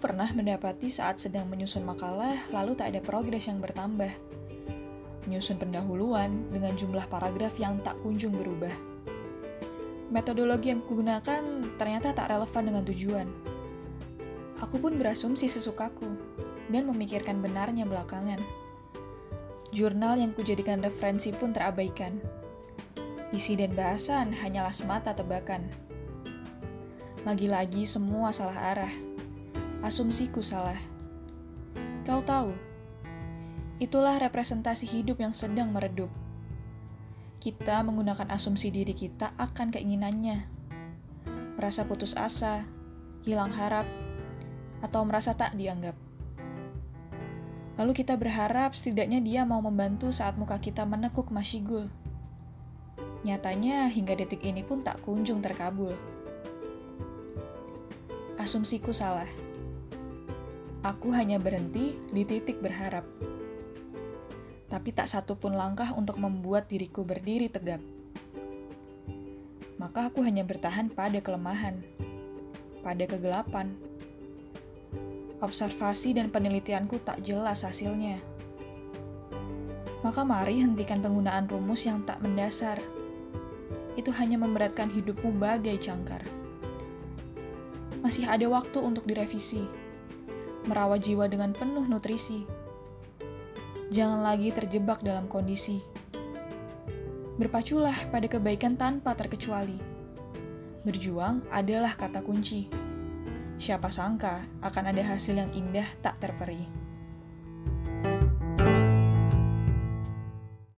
pernah mendapati saat sedang menyusun makalah, lalu tak ada progres yang bertambah. Menyusun pendahuluan dengan jumlah paragraf yang tak kunjung berubah. Metodologi yang kugunakan ternyata tak relevan dengan tujuan. Aku pun berasumsi sesukaku dan memikirkan benarnya belakangan. Jurnal yang kujadikan referensi pun terabaikan. Isi dan bahasan hanyalah semata tebakan. Lagi-lagi semua salah arah asumsiku salah. Kau tahu, itulah representasi hidup yang sedang meredup. Kita menggunakan asumsi diri kita akan keinginannya. Merasa putus asa, hilang harap, atau merasa tak dianggap. Lalu kita berharap setidaknya dia mau membantu saat muka kita menekuk masyigul. Nyatanya hingga detik ini pun tak kunjung terkabul. Asumsiku salah. Aku hanya berhenti di titik berharap. Tapi tak satu pun langkah untuk membuat diriku berdiri tegap. Maka aku hanya bertahan pada kelemahan, pada kegelapan. Observasi dan penelitianku tak jelas hasilnya. Maka mari hentikan penggunaan rumus yang tak mendasar. Itu hanya memberatkan hidupmu bagai cangkar. Masih ada waktu untuk direvisi merawat jiwa dengan penuh nutrisi. Jangan lagi terjebak dalam kondisi. Berpaculah pada kebaikan tanpa terkecuali. Berjuang adalah kata kunci. Siapa sangka akan ada hasil yang indah tak terperi.